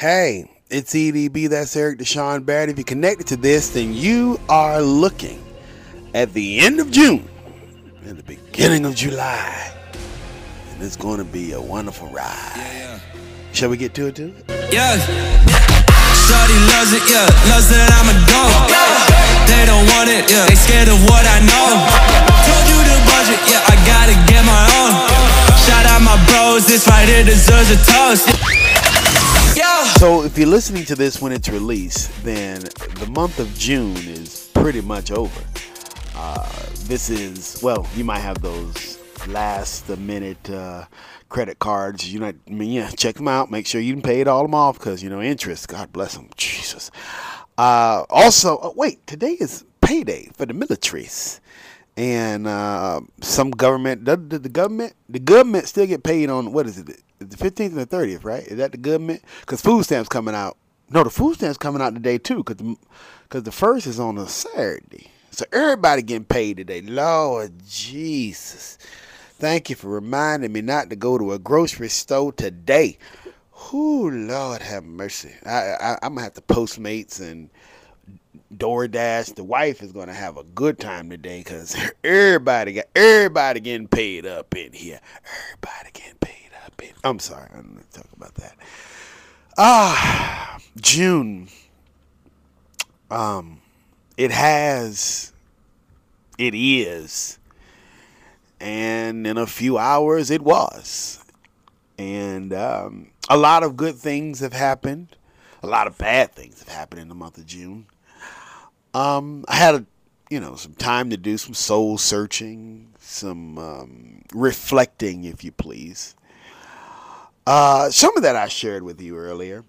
Hey, it's EDB. That's Eric Deshaun Barrett. If you're connected to this, then you are looking at the end of June and the beginning of July. And it's going to be a wonderful ride. Yeah, yeah. Shall we get to it, too? Yeah. Shorty loves it, yeah. Loves that I'm a dog. They don't want it, yeah. They scared of what I know. Told you the budget, yeah. I gotta get my own. Shout out my bros, this right here deserves a toast. So, if you're listening to this when it's released, then the month of June is pretty much over. Uh, this is, well, you might have those last minute uh, credit cards. You know, I mean, yeah, check them out. Make sure you can pay it all them off because, you know, interest. God bless them. Jesus. Uh, also, oh, wait, today is payday for the militaries. And uh, some government, the, the, the government, the government still get paid on, what is it? The 15th and the 30th, right? Is that the government? Because food stamps coming out. No, the food stamps coming out today too, because the, cause the first is on a Saturday. So everybody getting paid today. Lord Jesus. Thank you for reminding me not to go to a grocery store today. Whoo, Lord have mercy. I, I, I'm to have to Postmates and DoorDash. The wife is to have a good time today because everybody got everybody getting paid up in here. Everybody getting paid I'm sorry, I'm not talk about that. Ah, June. Um, it has, it is, and in a few hours it was, and um, a lot of good things have happened. A lot of bad things have happened in the month of June. Um, I had, a, you know, some time to do some soul searching, some um, reflecting, if you please. Uh, some of that I shared with you earlier.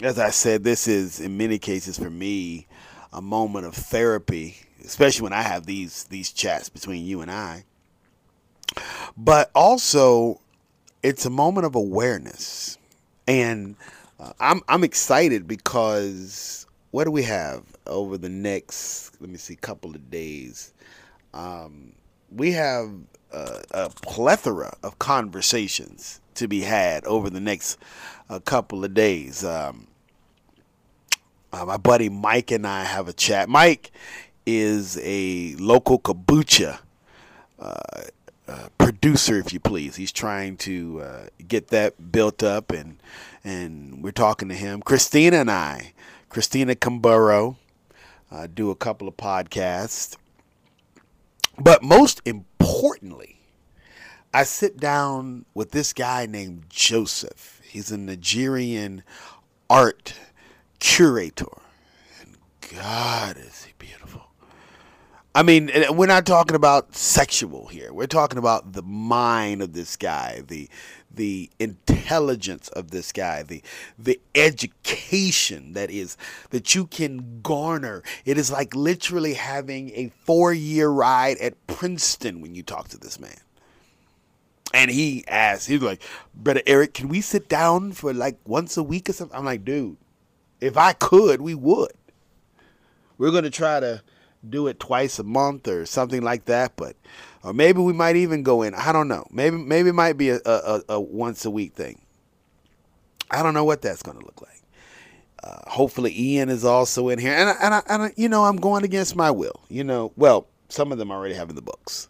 As I said, this is in many cases for me a moment of therapy, especially when I have these these chats between you and I. But also, it's a moment of awareness, and uh, I'm I'm excited because what do we have over the next? Let me see, couple of days. Um, we have uh, a plethora of conversations to be had over the next uh, couple of days. Um, uh, my buddy Mike and I have a chat. Mike is a local kombucha uh, uh, producer, if you please. He's trying to uh, get that built up, and and we're talking to him. Christina and I, Christina Camburo, do a couple of podcasts. But most importantly, I sit down with this guy named Joseph. He's a Nigerian art curator. And God, is he beautiful. I mean, we're not talking about sexual here. We're talking about the mind of this guy, the the intelligence of this guy, the the education that is that you can garner. It is like literally having a four-year ride at Princeton when you talk to this man. And he asked, he's like, Brother Eric, can we sit down for like once a week or something? I'm like, dude, if I could, we would. We're gonna try to do it twice a month or something like that, but or maybe we might even go in. I don't know. Maybe maybe it might be a, a, a once a week thing. I don't know what that's gonna look like. Uh, hopefully, Ian is also in here, and I, and, I, and I, you know I'm going against my will. You know, well, some of them already have in the books.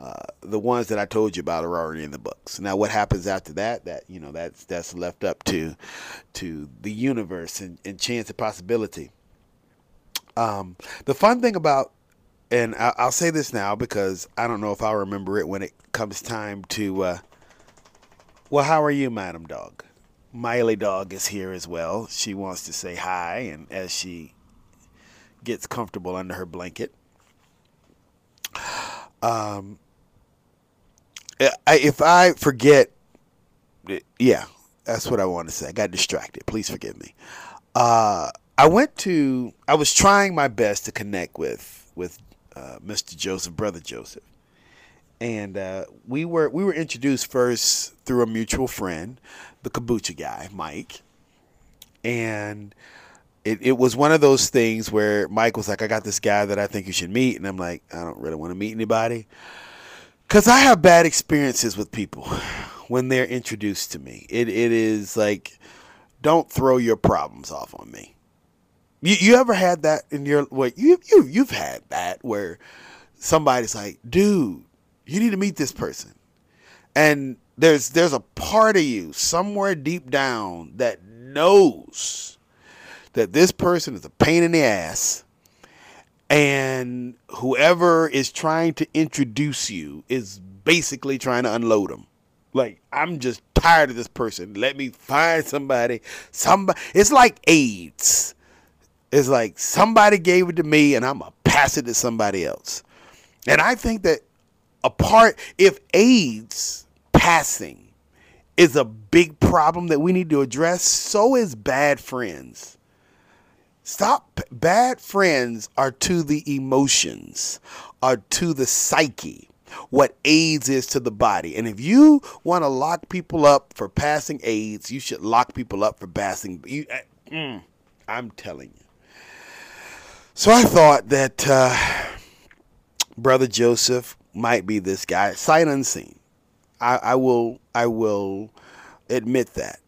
Uh, the ones that I told you about are already in the books. Now, what happens after that? That you know, that's that's left up to to the universe and, and chance and possibility. Um, the fun thing about, and I, will say this now because I don't know if I'll remember it when it comes time to. Uh, well, how are you, Madam Dog? Miley Dog is here as well. She wants to say hi, and as she gets comfortable under her blanket. Um, if I forget, yeah, that's what I want to say. I got distracted. Please forgive me. Uh, I went to. I was trying my best to connect with with uh, Mr. Joseph, brother Joseph, and uh, we were we were introduced first through a mutual friend, the kombucha guy, Mike, and. It, it was one of those things where Mike was like, I got this guy that I think you should meet. And I'm like, I don't really want to meet anybody. Because I have bad experiences with people when they're introduced to me. It, it is like don't throw your problems off on me. You, you ever had that in your what you you you've had that where somebody's like, dude, you need to meet this person, and there's there's a part of you somewhere deep down that knows that this person is a pain in the ass and whoever is trying to introduce you is basically trying to unload them like i'm just tired of this person. Let me find somebody somebody. It's like aids it's like somebody gave it to me and i'm gonna pass it to somebody else and i think that a part if aids passing is a big problem that we need to address so is bad friends Stop. Bad friends are to the emotions, are to the psyche, what AIDS is to the body. And if you want to lock people up for passing AIDS, you should lock people up for passing. You, uh, mm, I'm telling you. So I thought that uh, Brother Joseph might be this guy, sight unseen. I, I will. I will admit that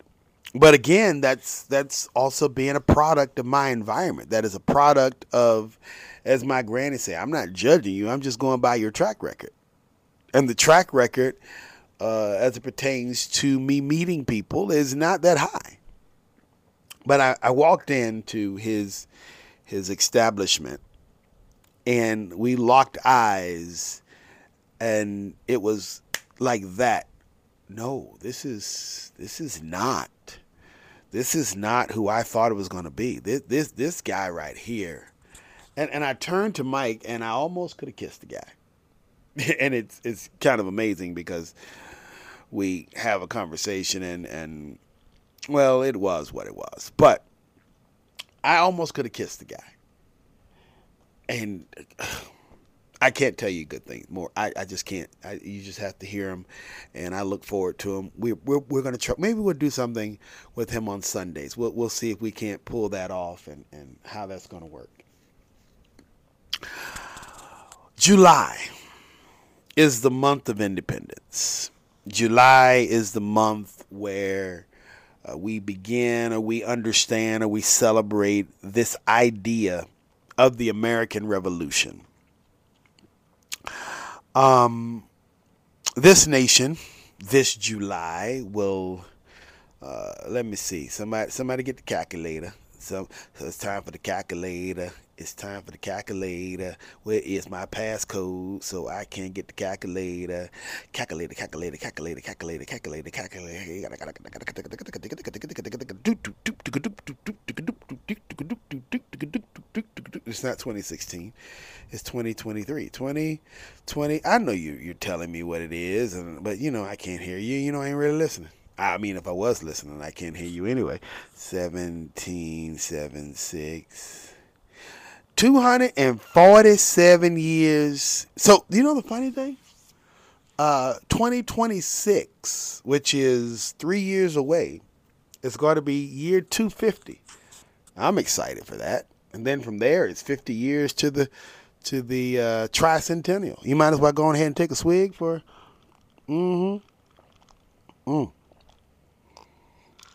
but again, that's that's also being a product of my environment. That is a product of, as my granny said, I'm not judging you. I'm just going by your track record, and the track record, uh, as it pertains to me meeting people, is not that high. But I, I walked into his his establishment, and we locked eyes, and it was like that. No, this is this is not this is not who I thought it was going to be. This this this guy right here. And and I turned to Mike and I almost could have kissed the guy. and it's it's kind of amazing because we have a conversation and and well, it was what it was. But I almost could have kissed the guy. And I can't tell you good things more. I, I just can't. I, you just have to hear him, and I look forward to him. We, we're we're gonna try. Maybe we'll do something with him on Sundays. We'll we'll see if we can't pull that off and and how that's gonna work. July is the month of independence. July is the month where uh, we begin or we understand or we celebrate this idea of the American Revolution. Um, this nation, this July, will. Uh, let me see. Somebody, somebody get the calculator. So, so it's time for the calculator. It's time for the calculator. Where is my passcode so I can get the calculator? Calculator, calculator, calculator, calculator, calculator, calculator. It's not 2016 it's 2023 2020 i know you you're telling me what it is and but you know i can't hear you you know i ain't really listening i mean if i was listening i can't hear you anyway 1776 247 years so you know the funny thing uh 2026 which is three years away it's going to be year 250 i'm excited for that and then from there it's 50 years to the to the uh, tricentennial. You might as well go ahead and take a swig for. Mm-hmm. Mm.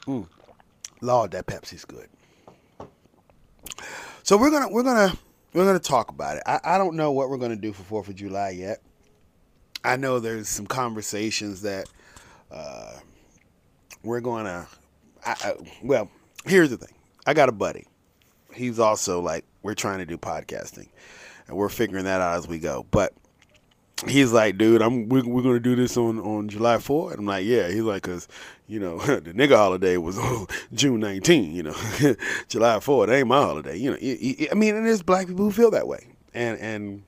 Mm. Lord, that Pepsi's good. So we're gonna we're gonna we're gonna talk about it. I, I don't know what we're gonna do for Fourth of July yet. I know there's some conversations that uh, we're gonna. I, I, well, here's the thing. I got a buddy. He's also like we're trying to do podcasting, and we're figuring that out as we go. But he's like, dude, I'm we're, we're gonna do this on on July 4th. And I'm like, yeah. He's like, cause you know the nigga holiday was oh, June 19. You know, July 4th ain't my holiday. You know, I mean, and there's black people who feel that way, and and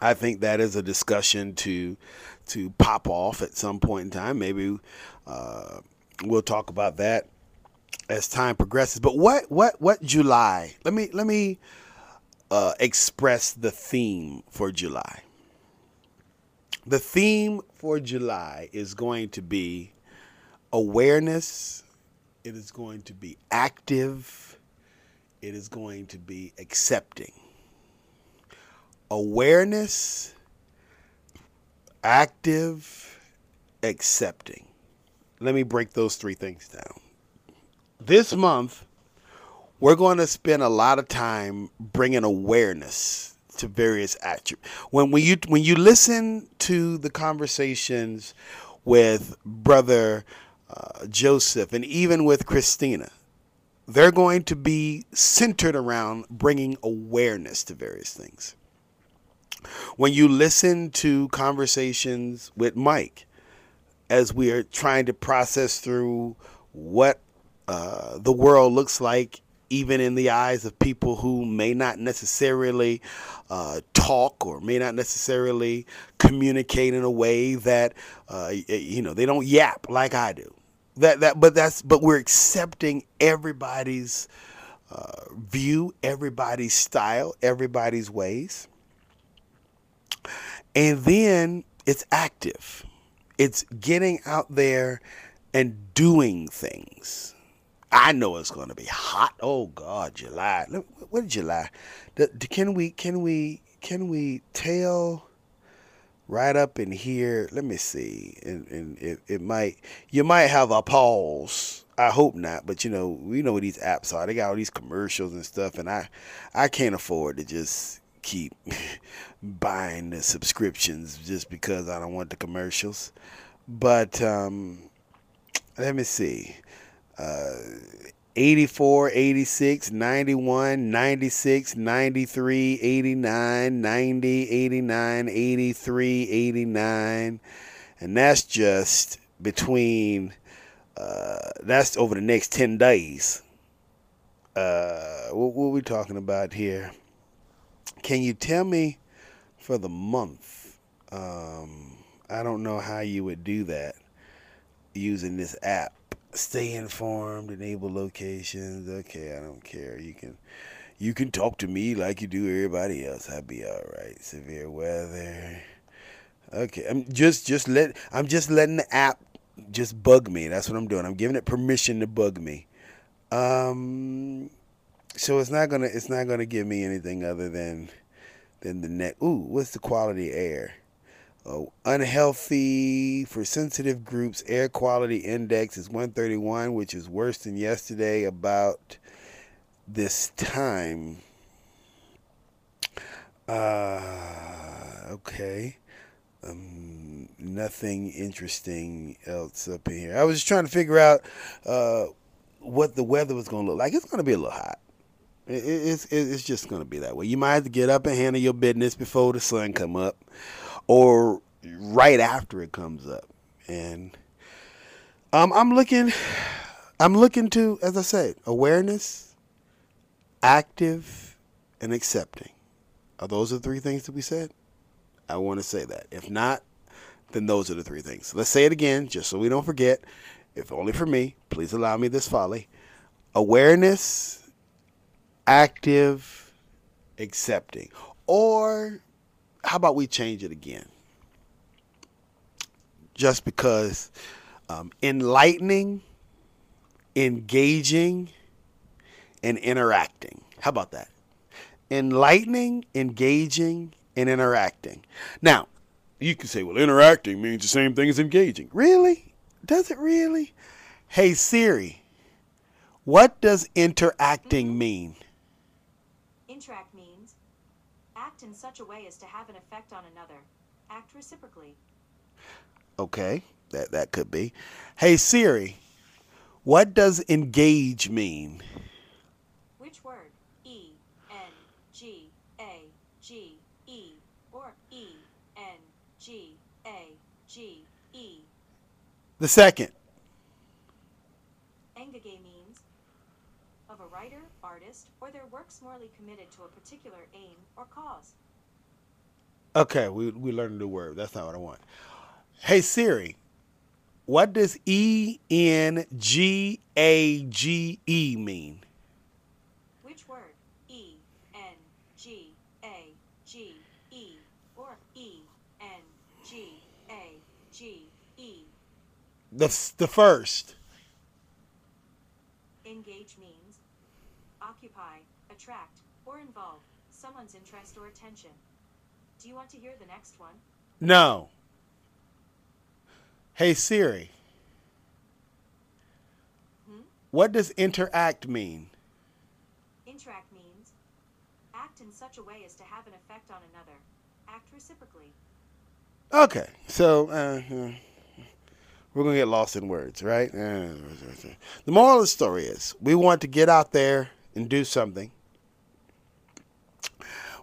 I think that is a discussion to to pop off at some point in time. Maybe uh, we'll talk about that as time progresses. But what what what July? Let me let me uh, express the theme for July. The theme for July is going to be awareness, it is going to be active, it is going to be accepting. Awareness, active, accepting. Let me break those three things down. this month, we're going to spend a lot of time bringing awareness to various attributes. When, when you when you listen to the conversations with brother Joseph and even with Christina, they're going to be centered around bringing awareness to various things. When you listen to conversations with Mike, as we are trying to process through what uh, the world looks like, even in the eyes of people who may not necessarily uh, talk or may not necessarily communicate in a way that uh, you know they don't yap like I do. That that, but that's but we're accepting everybody's uh, view, everybody's style, everybody's ways, and then it's active it's getting out there and doing things. I know it's going to be hot. Oh God, July. What is July? Can we can we can we tell right up in here? Let me see. And, and it, it might you might have a pause. I hope not, but you know we know what these apps are. They got all these commercials and stuff, and I I can't afford to just keep buying the subscriptions just because I don't want the commercials. But um, let me see. Uh, 84, 86, 91, 96, 93, 89, 90, 89, 83, 89. And that's just between, uh, that's over the next 10 days. Uh, what, what are we talking about here? Can you tell me for the month? Um, I don't know how you would do that using this app. Stay informed, enable locations. Okay, I don't care. You can you can talk to me like you do everybody else. I'll be all right. Severe weather. Okay, I'm just just let I'm just letting the app just bug me. That's what I'm doing. I'm giving it permission to bug me. Um, so it's not gonna it's not gonna give me anything other than than the net. Ooh, what's the quality air? Oh, unhealthy for sensitive groups. Air quality index is 131, which is worse than yesterday about this time. Uh, okay. Um, nothing interesting else up in here. I was just trying to figure out uh, what the weather was going to look like. It's going to be a little hot. It's it's just gonna be that way. You might have to get up and handle your business before the sun come up, or right after it comes up. And um, I'm looking, I'm looking to, as I said, awareness, active, and accepting. Are those the three things that we said? I want to say that. If not, then those are the three things. Let's say it again, just so we don't forget. If only for me, please allow me this folly. Awareness active accepting. Or how about we change it again? Just because um, enlightening, engaging, and interacting. How about that? Enlightening, engaging, and interacting. Now, you can say, well, interacting means the same thing as engaging. Really? Does it really? Hey, Siri, what does interacting mean? Interact means act in such a way as to have an effect on another. Act reciprocally. Okay, that that could be. Hey Siri, what does engage mean? Which word? E N G A G E or E N G A G E? The second. Engage means of a writer, artist, or their works morally committed to a particular aim or cause. Okay, we we learned a new word. That's not what I want. Hey Siri, what does E N G A G E mean? Which word? E N G A G E or E N G A G E? The the first. Engage means occupy, attract, or involve someone's interest or attention. Do you want to hear the next one? No. Hey Siri. Hmm? What does interact mean? Interact means act in such a way as to have an effect on another. Act reciprocally. Okay, so uh, uh, we're gonna get lost in words, right? Uh, the moral of the story is we want to get out there and do something.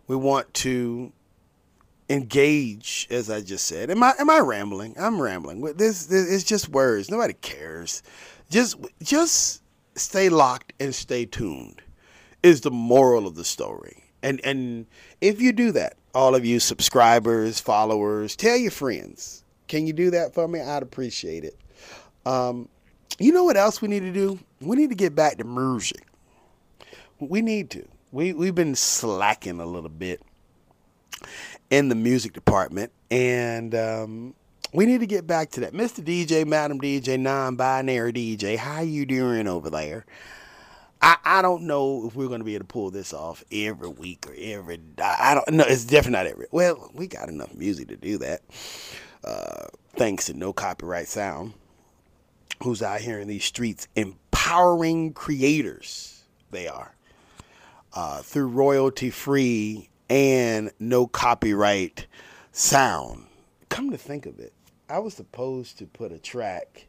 We want to engage, as I just said. Am I am I rambling? I'm rambling. This, this it's just words. Nobody cares. Just just stay locked and stay tuned is the moral of the story. And and if you do that, all of you subscribers, followers, tell your friends. Can you do that for me? I'd appreciate it. Um, you know what else we need to do? We need to get back to music. We need to. We we've been slacking a little bit in the music department, and um, we need to get back to that. Mr. DJ, Madam DJ, non-binary DJ, how you doing over there? I, I don't know if we're going to be able to pull this off every week or every. I don't know. It's definitely not every. Well, we got enough music to do that. Uh, thanks to No Copyright Sound, who's out here in these streets empowering creators. They are uh, through royalty free and no copyright sound. Come to think of it, I was supposed to put a track.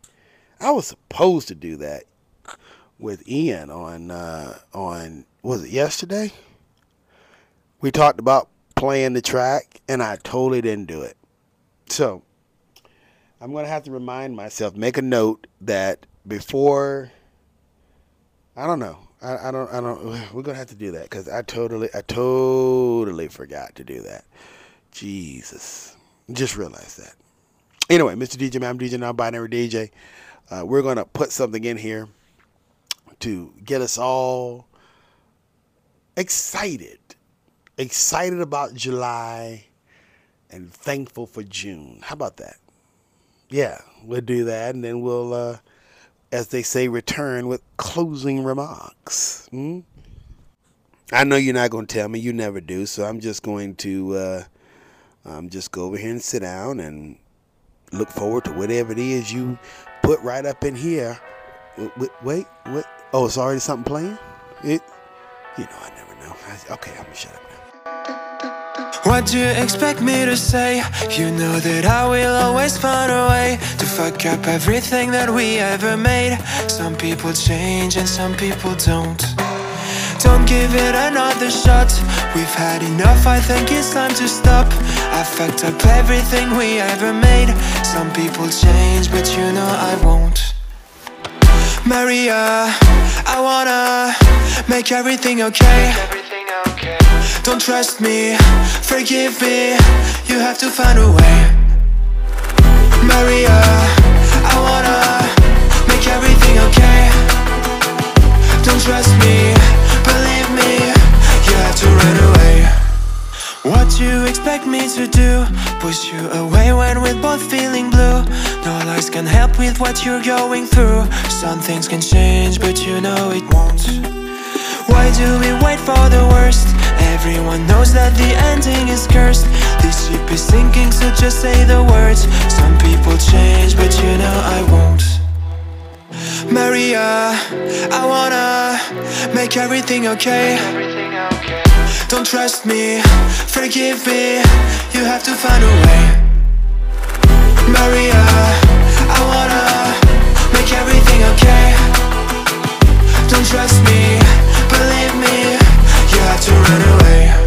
I was supposed to do that with Ian on uh, on was it yesterday? We talked about playing the track, and I totally didn't do it. So I'm gonna have to remind myself, make a note that before. I don't know. I, I don't. I don't. We're gonna have to do that because I totally, I totally forgot to do that. Jesus, just realized that. Anyway, Mr. DJ, I'm DJ, non-binary DJ. Uh, we're gonna put something in here to get us all excited, excited about July, and thankful for June. How about that? Yeah, we'll do that, and then we'll. Uh, as they say, return with closing remarks. Hmm? I know you're not going to tell me. You never do. So I'm just going to uh, um, just go over here and sit down and look forward to whatever it is you put right up in here. Wait, wait, what? Oh, it's already something playing? It, you know, I never know. Okay, I'm going to shut up now. What do you expect me to say? You know that I will always find a way to fuck up everything that we ever made. Some people change and some people don't. Don't give it another shot. We've had enough, I think it's time to stop. I fucked up everything we ever made. Some people change, but you know I won't. Maria, I wanna make everything okay. Don't trust me, forgive me, you have to find a way. Maria, I wanna make everything okay. Don't trust me, believe me, you have to run away. What you expect me to do? Push you away when we're both feeling blue. No lies can help with what you're going through. Some things can change, but you know it won't. Why do we wait for the worst? Everyone knows that the ending is cursed. This ship is sinking, so just say the words. Some people change, but you know I won't. Maria, I wanna make everything okay. Don't trust me, forgive me, you have to find a way. Maria, I wanna make everything okay. Don't trust me, to run away.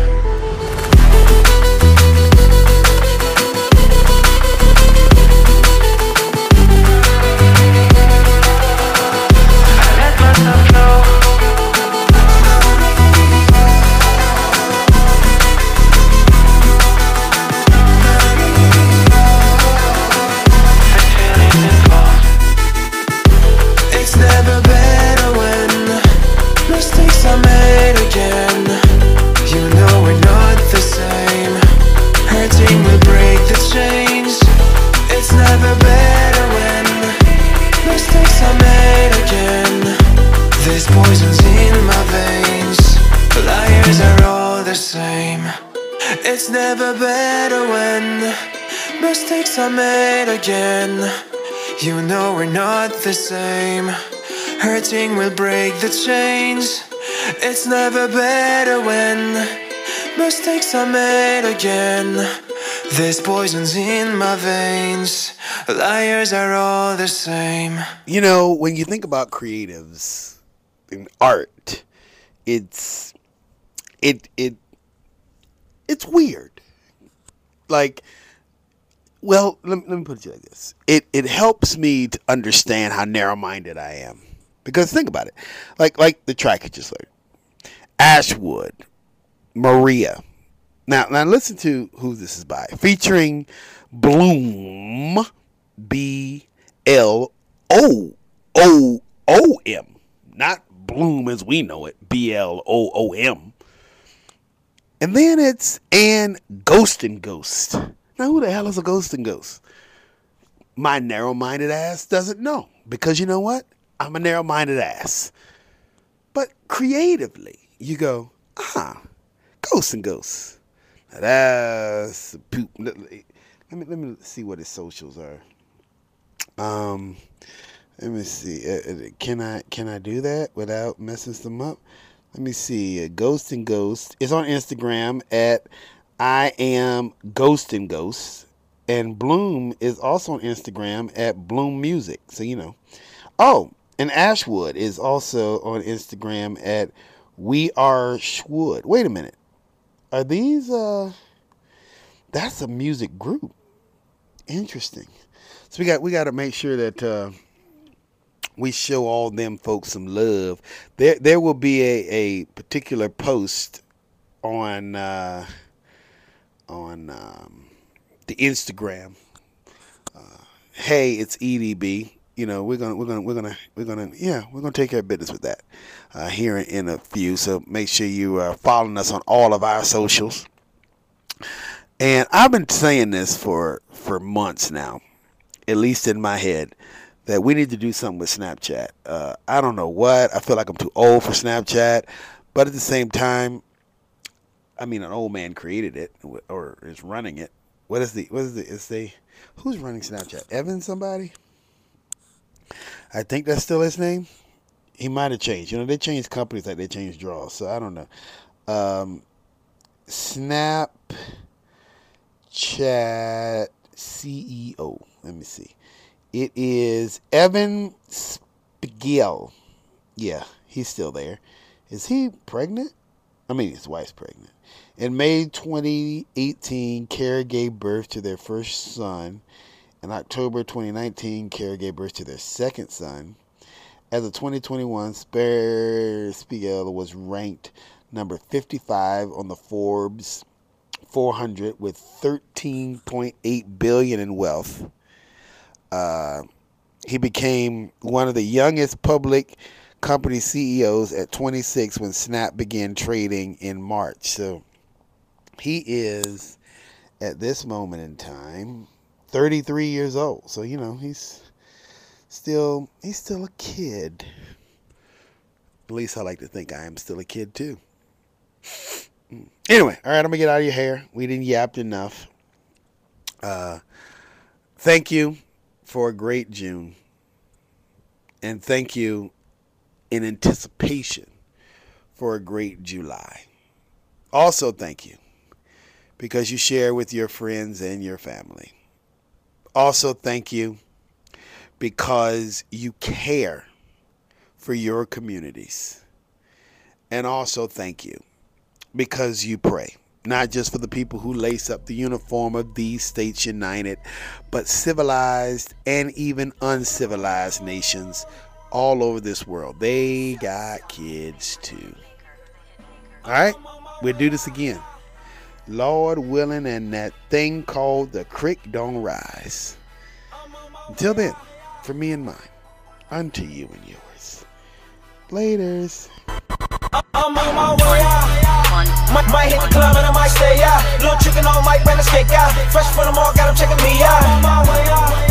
Mistakes are made again. You know we're not the same. Hurting will break the chains. It's never better when mistakes are made again. There's poisons in my veins. Liars are all the same. You know, when you think about creatives in art, it's it it it's weird. Like well, let, let me put it like this. It it helps me to understand how narrow minded I am. Because think about it. Like like the track you just heard. Ashwood, Maria. Now now listen to who this is by. Featuring Blooom B L O O O M. Not Bloom as we know it. B L O O M. And then it's and GhostnGhost. Now, who the hell is a GhostnGhost? My narrow minded ass doesn't know. Because you know what? I'm a narrow minded ass. But creatively, you go, ah, GhostnGhost. Now that's poop. Let me, let me see what his socials are. Um, let me see. Uh, uh, can I can I do that without messing them up? Let me see. Uh, GhostnGhost is on Instagram at I am GhostnGhost. And Blooom is also on Instagram at Bloom Music. So, you know. Oh, and Ashwood is also on Instagram at We Are Shwood. Wait a minute. Are these, uh, that's a music group. Interesting. So we got, we got to make sure that, uh, we show all them folks some love. There, there will be a, a particular post on, uh, on um, the Instagram. Uh, hey, it's EDB. You know, we're gonna we're gonna we're gonna we're gonna yeah we're gonna take care of business with that uh, here in, a few. So make sure you are following us on all of our socials. And I've been saying this for for months now, at least in my head, that we need to do something with Snapchat. Uh, I don't know what. I feel like I'm too old for Snapchat, but at the same time, I mean, an old man created it or is running it. What is the what is the is they who's running Snapchat? Evan somebody? I think that's still his name. He might have changed. You know, they changed companies like they changed draws, so I don't know. Um, Snap Chat CEO. Let me see. It is Evan Spiegel. Yeah, he's still there. Is he pregnant? I mean, his wife's pregnant. In May 2018, Kerr gave birth to their first son. In October 2019, Kerr gave birth to their second son. As of 2021, Spiegel was ranked number 55 on the Forbes 400 with 13.8 billion in wealth. Uh, he became one of the youngest public company CEOs at 26 when Snap began trading in March. So he is at this moment in time 33 years old. So, you know, he's still he's still a kid. At least I like to think I am still a kid too. Anyway, all right, I'm gonna get out of your hair. We didn't yapped enough. Uh, thank you for a great June, and thank you in anticipation for a great July. Also, thank you because you share with your friends and your family. Also, thank you because you care for your communities. And also, thank you because you pray, not just for the people who lace up the uniform of these states united, but civilized and even uncivilized nations all over this world. They got kids too. All right, we'll do this again. Lord willing, and that thing called the creek don't rise. Until then, for me and mine, unto you and yours. Laters. I'm on my way hit the club and I might stay. Little chicken on. Fresh the mall, got them checking me. I'm on my way.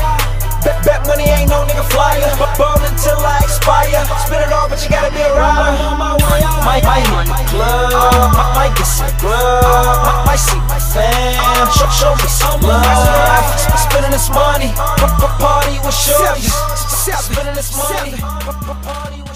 Bet, bet money ain't no nigga flyer. Ball until I expire. Spit it all, but you gotta be a rider. Might hit the club. Might, might get some grub. Might, might see my fam. Show, show me some love. Spending this money. Party with shorties. Spending this money.